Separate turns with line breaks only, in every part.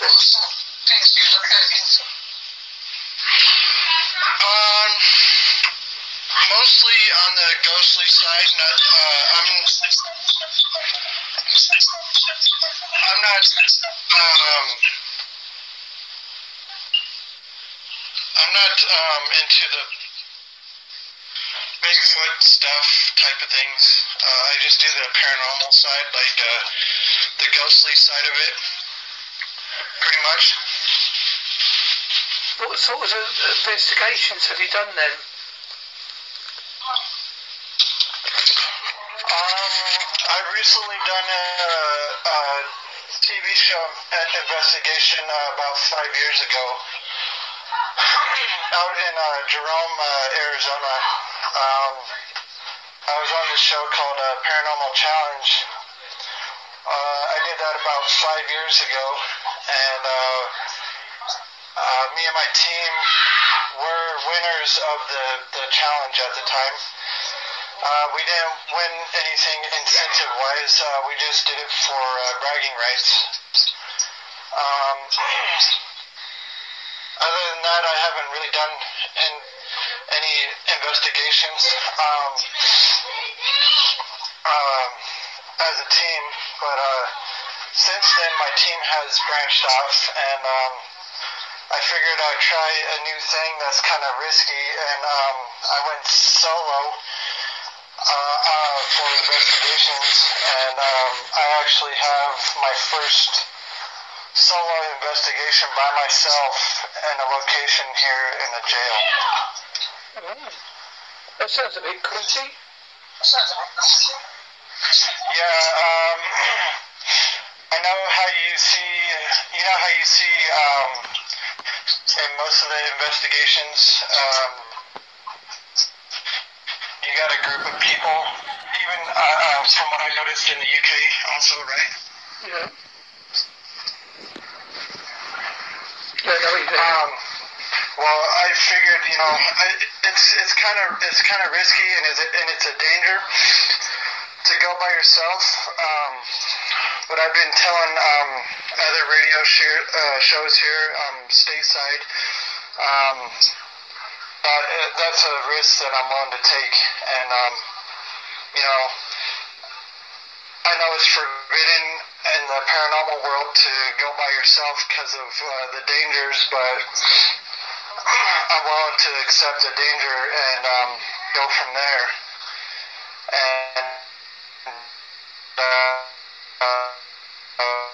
Things do you look at into?
Um, mostly on the ghostly side. Not, uh, I'm. I'm not. Um, I'm not um, into the Bigfoot stuff type of things. Uh, I just do the paranormal side, like uh, the ghostly side of it, pretty much.
What sort of investigations have you done then?
Um, I've recently done a, a TV show investigation uh, about five years ago out in uh, Jerome, uh, Arizona. Um, I was on this show called uh, Paranormal Challenge. Uh, I did that about five years ago, and uh, uh, me and my team were winners of the, the challenge at the time. Uh, we didn't win anything incentive wise, uh, we just did it for uh, bragging rights. Um, other than that, I haven't really done in, any investigations um, um, as a team, but uh, since then my team has branched off and um, I figured I'd try a new thing that's kind of risky and um, I went solo uh, uh, for investigations and um, I actually have my first solo investigation by myself in a location here in a jail.
Mm. That sounds a bit creepy.
Yeah, um, I know how you see, you know how you see um, in most of the investigations, um, you got a group of people, even uh, uh, from what I noticed in the UK also, right?
Yeah. Yeah, I know what.
Um, well, I figured, you know, I, it's it's kind of it's kind of risky and it's and it's a danger to go by yourself. Um, but I've been telling um, other radio sh- uh, shows here um, stateside um, that uh, that's a risk that I'm willing to take, and um, you know, I know it's forbidden in the paranormal world to go by yourself because of uh, the dangers, but I'm willing to accept the danger and um, go from there. And uh, uh, uh,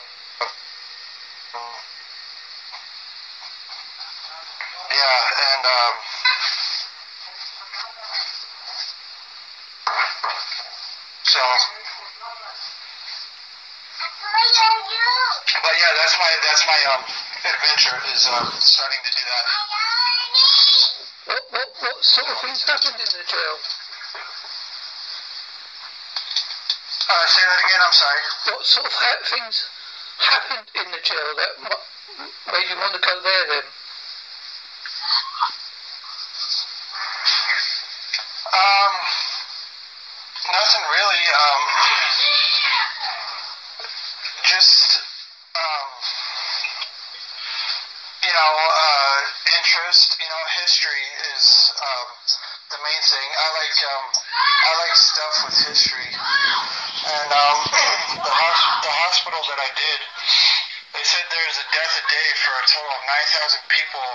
yeah, and um, so. But yeah, that's my that's my um adventure is uh, starting to do that.
What, what, what sort of things happened in the jail?
Uh, say that again. I'm sorry.
What sort of ha- things happened in the jail that m- made you want to go there then?
Um, nothing really. Um, just know, uh, interest. You know, history is um, the main thing. I like um, I like stuff with history, and um, the the hospital that I did, they said there's a death a day for a total of nine thousand people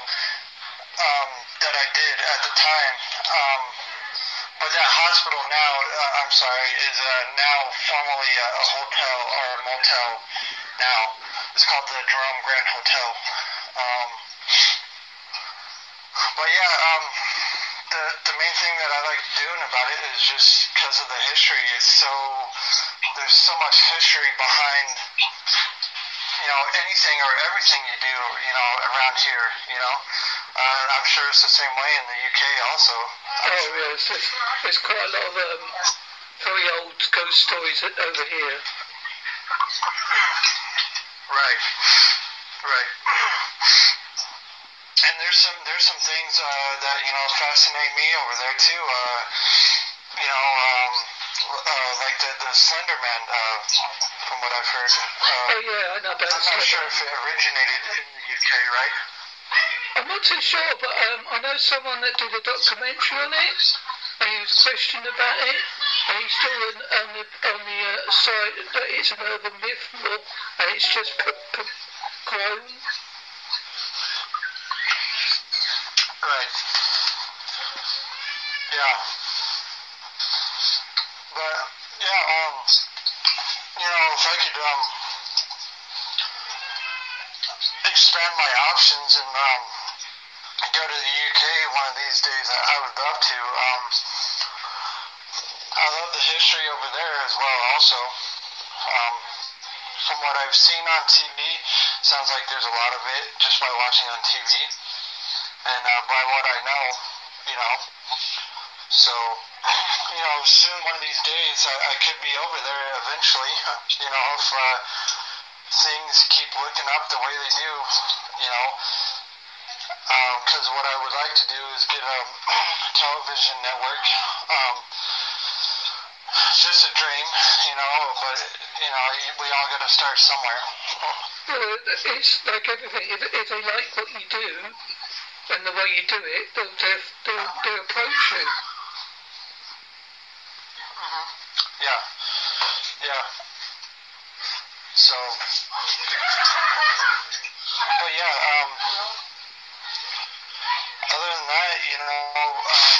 um, that I did at the time. Um, but that hospital now, uh, I'm sorry, is uh, now formally a, a hotel or a motel now. It's called the Jerome Grand Hotel. Um, but yeah, um, the the main thing that I like doing about it is just because of the history. It's so there's so much history behind you know anything or everything you do you know around here. You know, uh, I'm sure it's the same way in the UK also.
Oh, yes, there's, there's quite a lot of um, very old ghost stories over here.
Right. Right. There's some there's some things uh, that you know fascinate me over there too. Uh, you know, um, uh, like the the Slender Man, uh, from what I've heard. Uh,
Oh yeah, I know about
I'm not sure if it originated in the UK, right?
I'm not too sure, but um, I know someone that did a documentary on it, and he was questioned about it, and he's still on, on the on the uh, side that it's an urban myth, and it's just p- p- grown.
Right. Yeah. But yeah, um, you know, if I could um expand my options and um go to the UK one of these days, I, I would love to. Um, I love the history over there as well. Also, um, from what I've seen on TV, sounds like there's a lot of it just by watching on TV and uh, by what I know, you know. So, you know, soon one of these days I, I could be over there eventually, you know, if uh, things keep looking up the way they do, you know. Because what I would like to do is get a television network. Um, just a dream, you know, but, you know, we all got to start somewhere.
Well, it's like everything. If they like what you do and the way you do it, they'll they'll, they'll approach you.
Yeah. Yeah. So, but yeah, um, other than that, you know, um,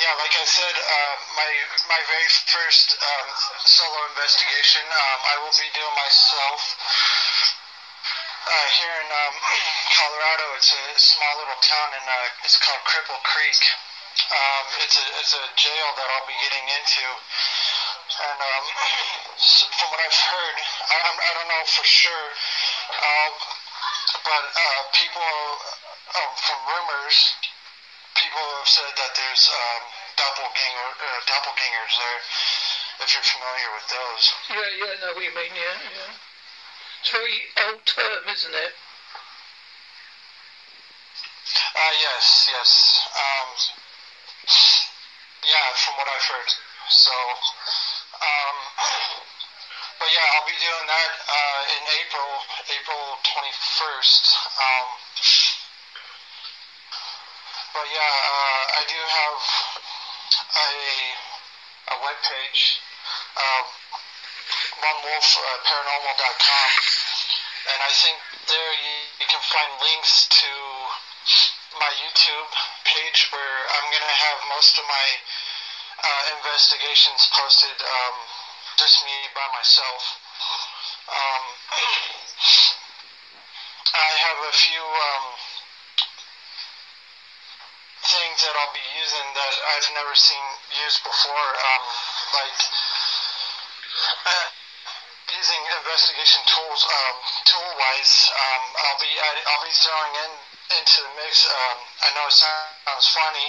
yeah, like I said, uh, my my very first um, solo investigation, um, I will be doing myself uh, here in um, Colorado. It's a small little town, and uh, it's called Cripple Creek. Um, it's a it's a jail that I'll be getting into, and um, from what I've heard, I, I don't know for sure, um, but uh, people um, from rumors, people have said that there's um, doppelganger uh, doppelgangers there. If you're familiar with those.
Yeah, yeah, what you mean. Yeah, yeah. Very old term, isn't it?
Uh, yes, yes. Um, yeah, from what I've heard. So, um, but yeah, I'll be doing that uh, in April, April 21st. Um, but yeah, uh, I do have a a web page, um, lonewolfparanormal.com, and I think there you, you can find links to my YouTube page where I'm gonna have most of my uh, investigations posted, um, just me by myself. Um, I have a few um, things that I'll be using that I've never seen used before, um, like uh, using investigation tools, um, tool wise. Um, I'll be I'll be throwing in into the mix. Um, I know it sounds funny.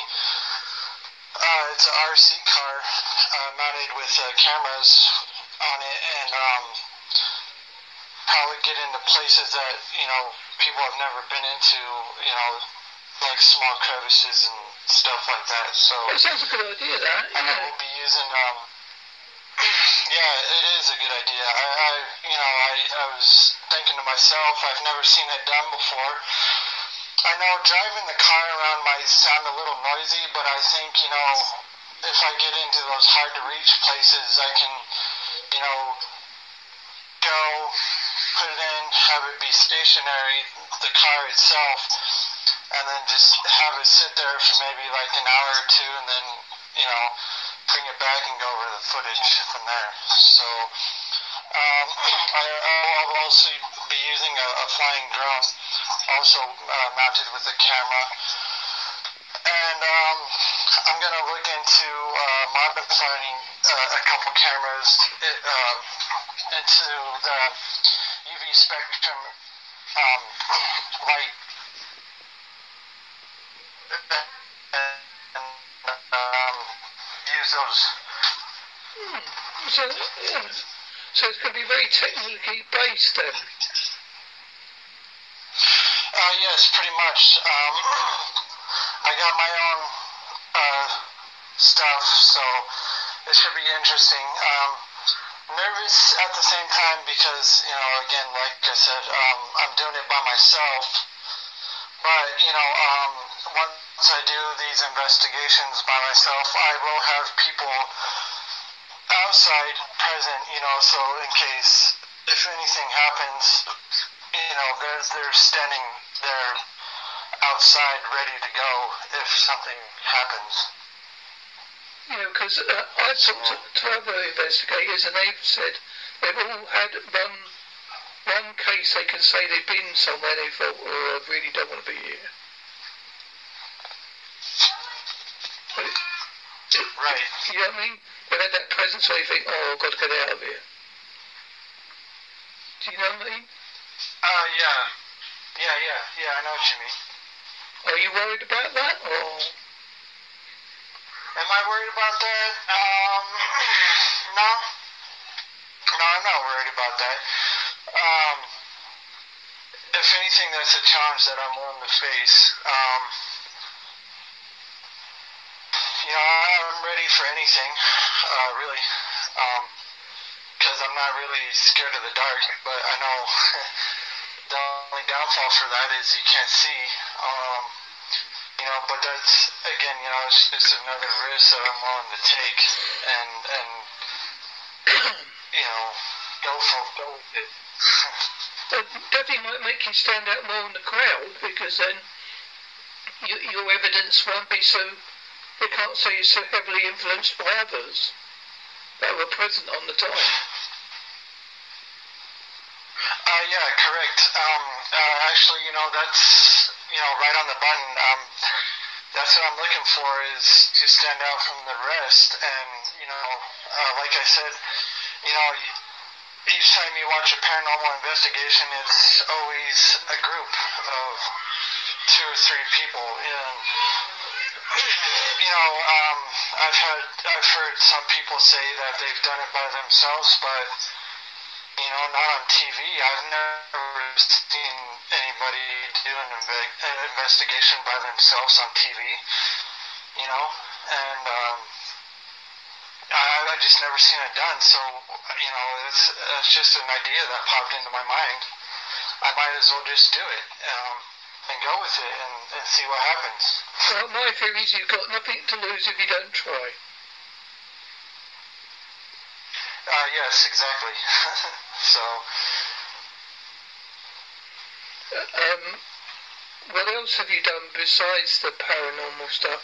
Uh, it's an RC car uh, mounted with uh, cameras on it, and um, probably get into places that you know people have never been into. You know, like small crevices and stuff like that. So
That sounds a good idea. That.
and I
Yeah.
will be using. Um, yeah, it is a good idea. I, I you know, I, I was thinking to myself, I've never seen it done before. I know driving the car around might sound a little noisy, but I think you know, if I get into those hard to reach places, I can, you know, go put it in, have it be stationary, the car itself, and then just have it sit there for maybe like an hour or two, and then you know bring it back and go over the footage from there. So um, I, I'll also be using a, a flying drone, also uh, mounted with a camera, and um, I'm gonna look into uh, modifying uh, a couple cameras um, into the UV spectrum um, light those.
So, yeah. so it's going to be very technically based then.
Uh, yes, pretty much. Um, I got my own uh, stuff, so it should be interesting. Um, nervous at the same time because, you know, again, like I said, um, I'm doing it by myself. But, you know, um, once I do these investigations by myself, I will have people outside present, you know, so in case if anything happens, you know, they're, they're standing there outside ready to go if something happens.
You know, because uh, I talked to, to other investigators and they've said they've all had one one case they can say they've been somewhere they thought, oh, I really don't want to be here.
Right.
You know what I mean? They've had that presence where you think, oh, I've got to get out of here. Do you know what I mean?
Uh, yeah. Yeah, yeah, yeah, I know what you mean.
Are you worried about that, or
Am I worried about that? Um, no. No, I'm not worried about that. Um, if anything, that's a challenge that I'm willing to face. Um, you know, I'm ready for anything, uh, really. Um, because I'm not really scared of the dark, but I know the only downfall for that is you can't see. Um, you know, but that's again, you know, it's just another risk that I'm willing to take, and and you know, go for go with it.
definitely might make you stand out more in the crowd because then you, your evidence won't be so. They can't say you're so heavily influenced by others that were present on the time.
Uh, yeah, correct. Um, uh, actually, you know, that's, you know, right on the button. Um, that's what I'm looking for is to stand out from the rest. And, you know, uh, like I said, you know, each time you watch a paranormal investigation, it's always a group of two or three people. And, you know, um, I've had, I've heard some people say that they've done it by themselves, but you know, not on TV. I've never seen anybody do an, inve- an investigation by themselves on TV, you know, and um, I, I just never seen it done. So, you know, it's, it's just an idea that popped into my mind. I might as well just do it um, and go with it and, and see what happens.
Well, my theory is you've got nothing to lose if you don't try.
Uh, yes, exactly. so,
Um, what else have you done besides the paranormal stuff?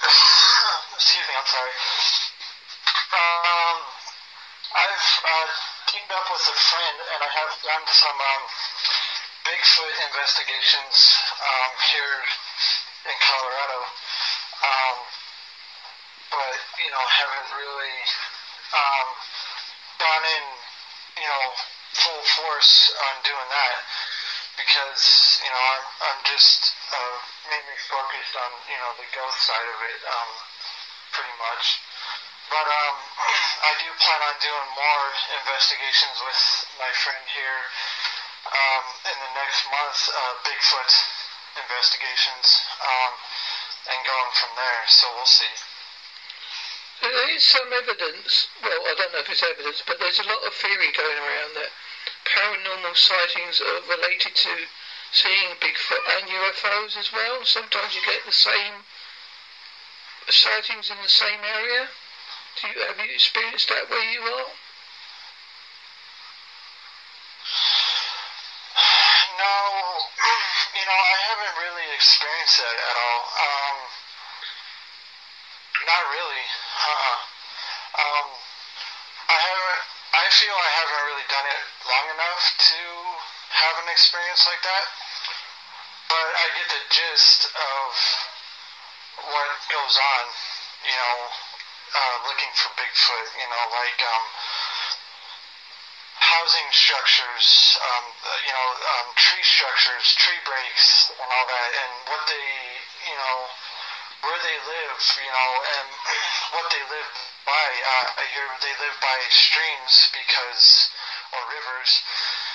excuse me, I'm sorry. Um, I've uh, teamed up with a friend, and I have done some um, Bigfoot investigations um, here in Colorado. Um, but you know, haven't really um, gone in, you know, full force on doing that because you know I'm I'm just uh, mainly focused on you know the ghost side of it, um, pretty much. But um, I do plan on doing more investigations with my friend here um, in the next month, uh, Bigfoot investigations, um, and going from there. So we'll see.
There is some evidence, well, I don't know if it's evidence, but there's a lot of theory going around that paranormal sightings are related to seeing Bigfoot and UFOs as well. Sometimes you get the same sightings in the same area. Do you, have you experienced that where you are?
No, you know, I haven't really experienced that at all. Um, not really. Uh-uh. Um, I haven't. I feel I haven't really done it long enough to have an experience like that. But I get the gist of what goes on. You know, uh, looking for Bigfoot. You know, like um, housing structures, um, you know, um, tree structures, tree breaks, and all that, and what they, you know, where they live, you know, and what they live by. Uh, I hear they live by streams because or rivers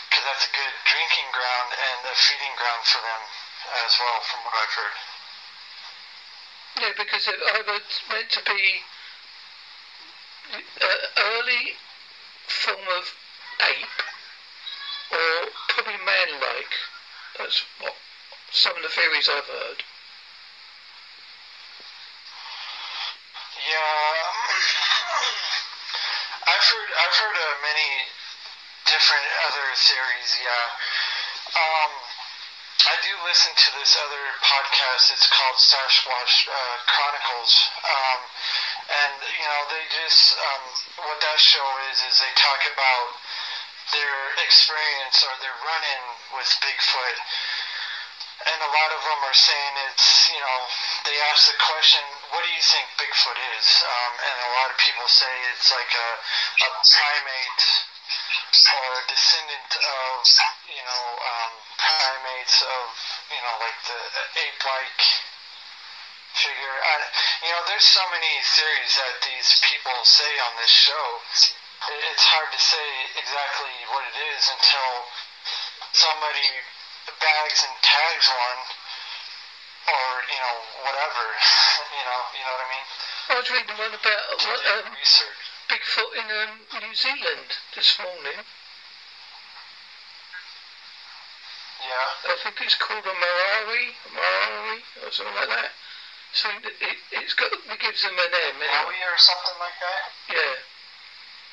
because that's a good drinking ground and a feeding ground for them as well, from what I've heard.
Yeah, because it either meant to be an early form of ape or probably man-like. That's what some of the theories I've heard.
Yeah, I've heard I've heard many different other theories. Yeah, um, I do listen to this other podcast. It's called Sasquatch uh, Chronicles, um, and you know they just um, what that show is is they talk about their experience or their run-in with Bigfoot and a lot of them are saying it's, you know, they ask the question, what do you think Bigfoot is? Um, and a lot of people say it's like a, a primate or a descendant of, you know, um, primates of, you know, like the ape-like figure. I, you know, there's so many theories that these people say on this show. It's hard to say exactly what it is until somebody bags and tags one, or you know whatever, you know, you know what I mean.
I was reading one about what, um,
research.
Bigfoot in um, New Zealand this morning.
Yeah.
I think it's called a Maori, Maori, or something like that. So it, it, it's got, it gives them an name. anyway.
Maui or something like that.
Yeah.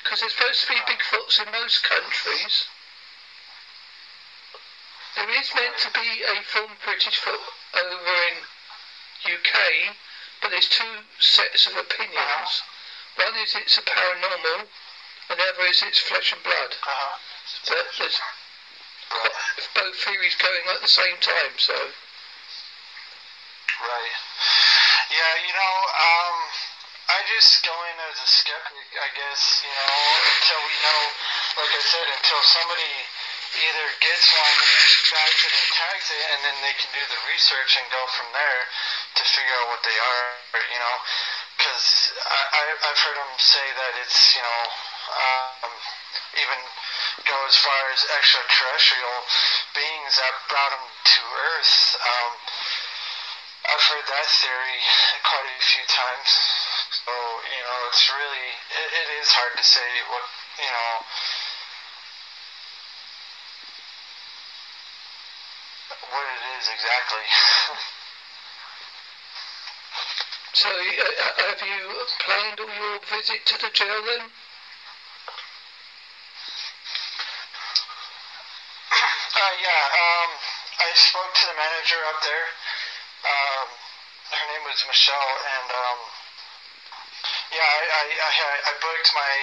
Because there's supposed to be Bigfoots in most countries. There is meant to be a film British foot over in UK, but there's two sets of opinions. One is it's a paranormal, and the other is it's flesh and blood.
Uh-huh.
But there's both theories going at the same time, so
Right. Yeah, you know, um, I just go in as a skeptic, I guess, you know, until we know, like I said, until somebody either gets one and it and tags it, and then they can do the research and go from there to figure out what they are, you know, because I've heard them say that it's, you know, um, even go as far as extraterrestrial beings that brought them to Earth. Um, I've heard that theory quite a few times. So, you know, it's really, it, it is hard to say what, you know, what it is exactly.
so uh, have you planned all your visit to the jail then?
uh, yeah, um, I spoke to the manager up there. Was Michelle, and um, yeah, I, I, I, I booked my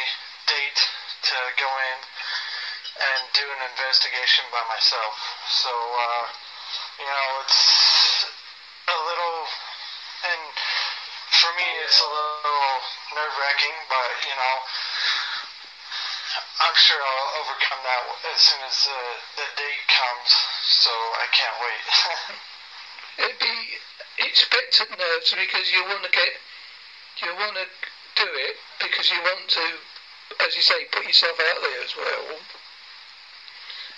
date to go in and do an investigation by myself. So, uh, you know, it's a little, and for me, it's a little nerve wracking, but, you know, I'm sure I'll overcome that as soon as the, the date comes, so I can't wait.
It'd be expectant nerves because you want to get, you want to do it because you want to, as you say, put yourself out there as well.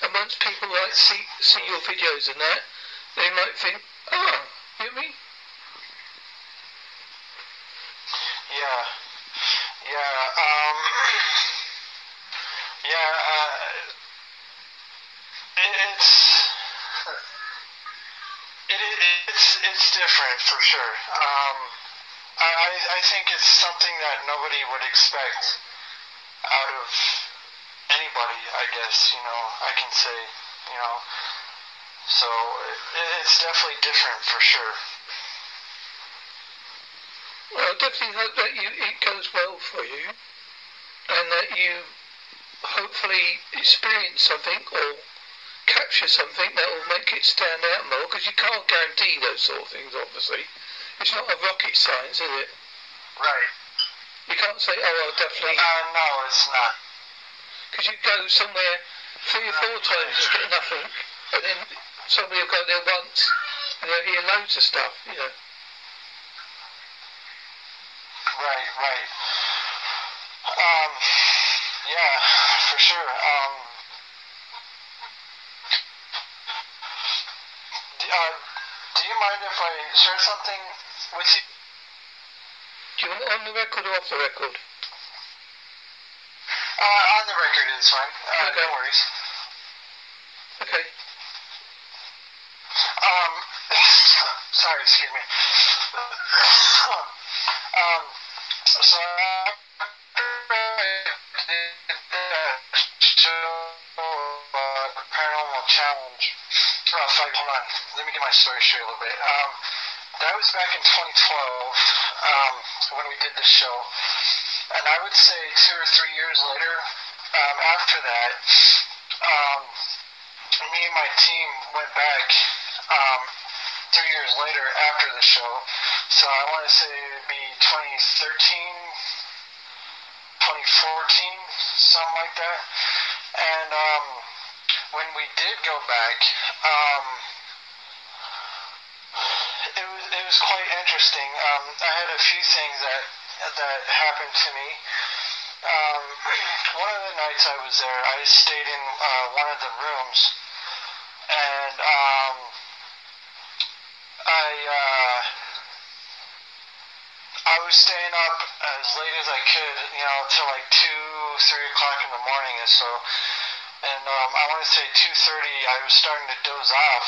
And once people like see see your videos and that, they might think, oh, you know mean?
Yeah, yeah, um, yeah. Uh, it, it's it, it it's it's different for sure. Um, I I- think it's something that nobody would expect out of anybody. I guess you know I can say you know. So it, it's definitely different for sure.
Well, I definitely hope that you, it goes well for you, and that you hopefully experience something or capture something that will make it stand out more. Because you can't guarantee those sort of things, obviously. It's not a rocket science, is it?
Right.
You can't say, oh, I'll definitely.
Uh, no, it's not.
Because you go somewhere three or four times and get nothing, and then somebody will go there once and they'll hear loads of stuff, you know.
Right, right. Um, yeah, for sure. Um, uh, do you mind if I share something with you?
Do you want on the record or off the record?
Uh, on the record is fine. Uh,
Okay.
No worries.
Okay.
Um, sorry, excuse me. um, so after oh, fuck, hold on. Let me get my story straight a little bit. Um, that was back in 2012 um, when we did the show. And I would say two or three years later, um, after that, um, me and my team went back um, three years later after the show. So I want to say it'd be 2013, 2014, something like that. And um, when we did go back, um, it was it was quite interesting. Um, I had a few things that that happened to me. Um, one of the nights I was there, I stayed in uh, one of the rooms, and um, I uh, I was staying up as late as I could, you know, till like two, three o'clock in the morning or so. And um, I want to say two thirty, I was starting to doze off.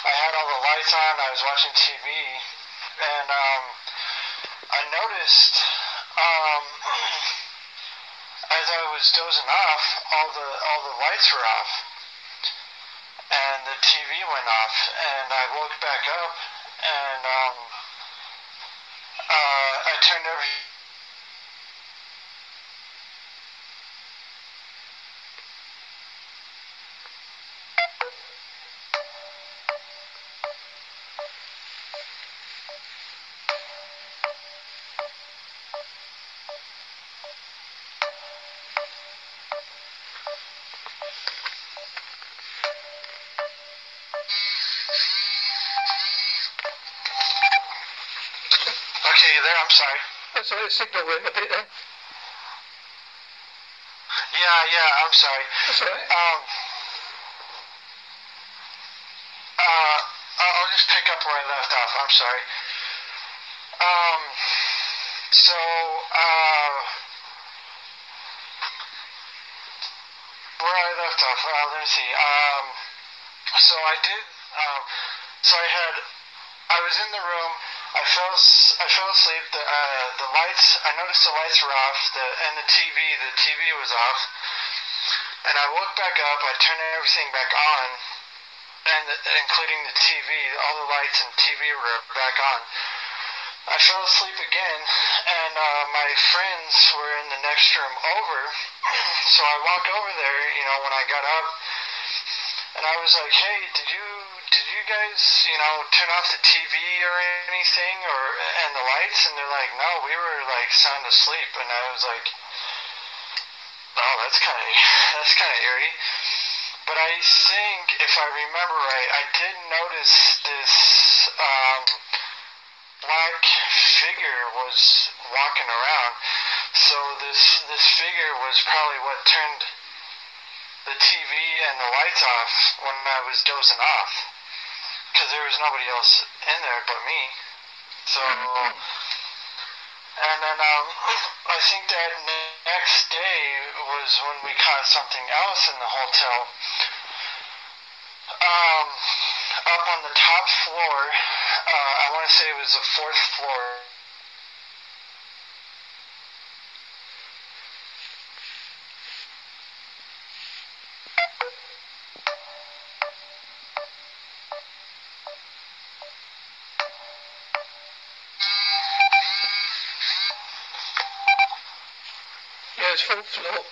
I had all the lights on. I was watching TV, and um, I noticed um, as I was dozing off, all the all the lights were off, and the TV went off, and I woke back up, and um, uh, I turned every.
That's the signal went a bit then.
Yeah, yeah, I'm sorry.
That's all right.
Um, uh, I'll I'll just pick up where I left off. I'm sorry. Um, so, uh, where I left off, uh, let me see. Um, so I did, um, so I had, I was in the room. I fell, I fell asleep. The, uh, the lights, I noticed the lights were off. The and the TV, the TV was off. And I woke back up. I turned everything back on, and including the TV. All the lights and TV were back on. I fell asleep again, and uh, my friends were in the next room over. so I walk over there, you know, when I got up, and I was like, "Hey, did you did you guys, you know, turn off the TV or anything, or and the lights?" And they're like, "No, we were like sound asleep." And I was like, "Oh, that's kind of that's kind of eerie." But I think, if I remember right, I did notice this um, black figure was walking around. So this this figure was probably what turned the TV and the lights off when I was dozing off, because there was nobody else in there but me. So, and then um, I think that next day was when we caught something else in the hotel. Um, up on the top floor, uh, I want to say it was the fourth floor.
Fourth floor.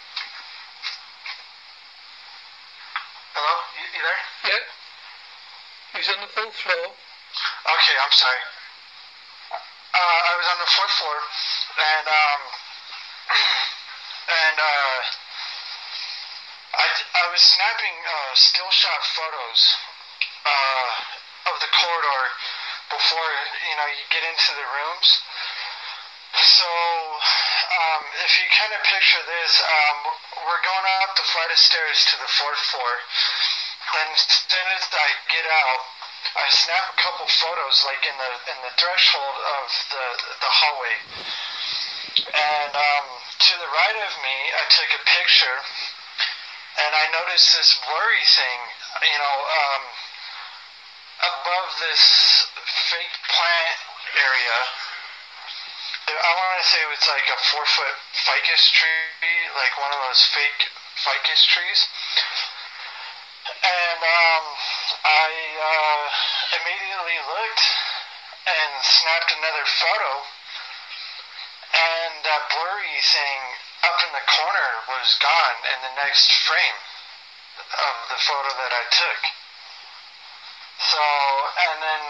Hello, you, you there?
Yeah. He's on the fourth floor.
Okay, I'm sorry. Uh, I was on the fourth floor, and um, and uh, I I was snapping uh, still shot photos uh, of the corridor before you know you get into the rooms. So um, if you kind of picture this, um, we're going up the flight of stairs to the fourth floor, and as soon as I get out I snap a couple photos, like in the in the threshold of the the hallway. And um, to the right of me, I took a picture, and I noticed this blurry thing, you know, um, above this fake plant area. I want to say it's like a four foot ficus tree, like one of those fake ficus trees. And um, I uh, immediately looked and snapped another photo, and that blurry thing up in the corner was gone in the next frame of the photo that I took. So, and then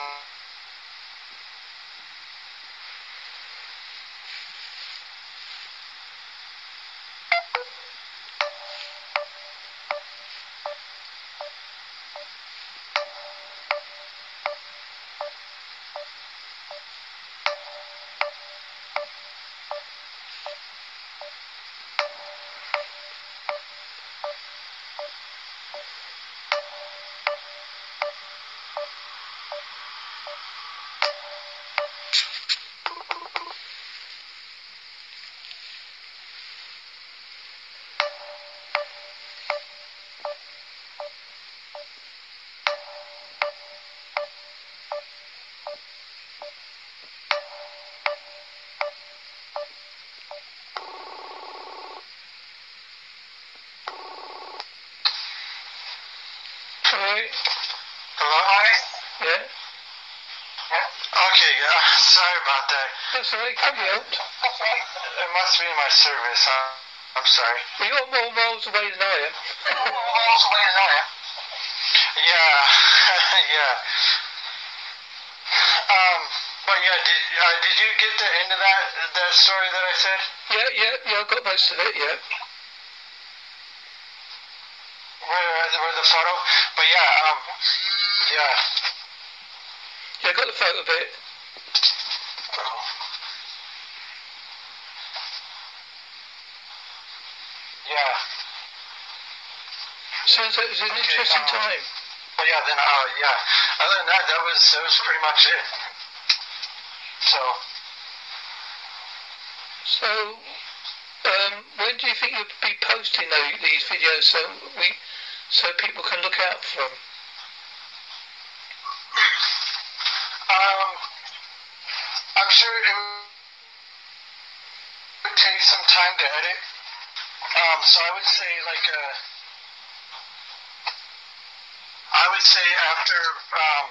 Hello?
Yeah. Yeah.
Okay, uh, sorry about that.
That's alright. Come out.
It must be my service. I'm, I'm sorry.
Well, you're more miles away than I am.
Yeah, yeah. Um, but yeah, did uh, did you get the end of that that story that I said?
Yeah, yeah, yeah. I got most of it. Yeah.
Where the photo? But yeah, um, yeah.
Yeah, I got the photo bit.
Yeah.
Sounds like it was an
Okay,
interesting
um,
time.
But yeah, then uh, yeah. Other than that, that was that was pretty much it. So
So, um, when do you think you'll be posting these videos so we, so people can look out for them?
Um, I'm sure it would take some time to edit. Um, so I would say like uh, I would say after um,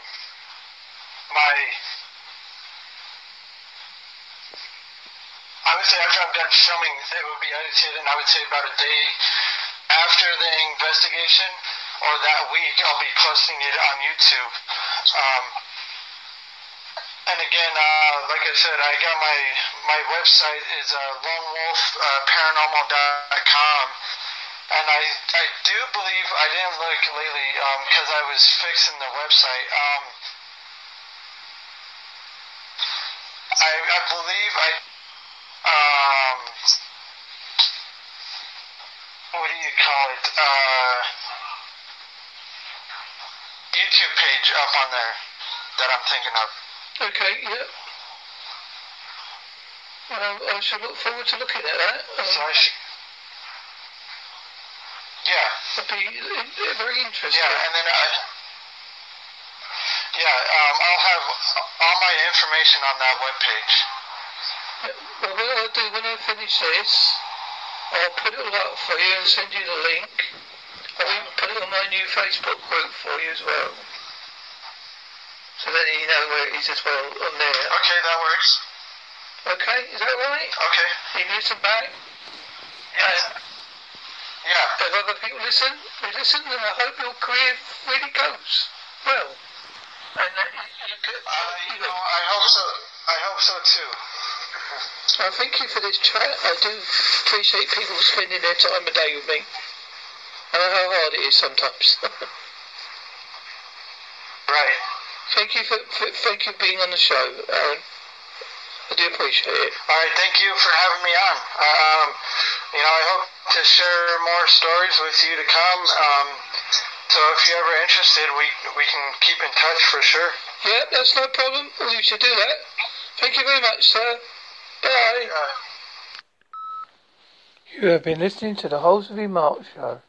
my I would say after I'm done filming, it would be edited, and I would say about a day after the investigation or that week, I'll be posting it on YouTube. Um, and again, uh, like I said, I got my my website is uh, lonewolfparanormal.com, and I I do believe I didn't look lately because I was fixing the website. Um, I I believe I um what do you call it uh YouTube page up on there that I'm thinking of.
Okay, yeah. Well, I shall look forward to looking at that.
So
Um,
I sh- yeah,
it'll be uh, very interesting.
yeah, and then I, yeah, um, I'll have all my information on that webpage.
Well, what I'll do when I finish this, I'll put it all up for you and send you the link. I'll even put it on my new Facebook group for you as well. So then you know where it is as well on there.
Okay, that works.
Okay, is that right?
Okay.
You can listen back.
Yes. Yeah.
If other people listen, we listen, and I hope your career really goes well. And that you, you get,
Uh, you know, I hope so. I hope so too.
Well, thank you for this chat. I do appreciate people spending their time a day with me. I know how hard it is sometimes.
Right.
thank you for, for thank you for being on the show, Aaron. I do appreciate it.
All right, thank you for having me on. Um, you know, I hope to share more stories with you to come. Um, so if you're ever interested, we we can keep in touch for sure.
Yeah, that's no problem. We should do that. Thank you very much, sir.
Uh,
You have been listening to the Holsworthy Mark Show.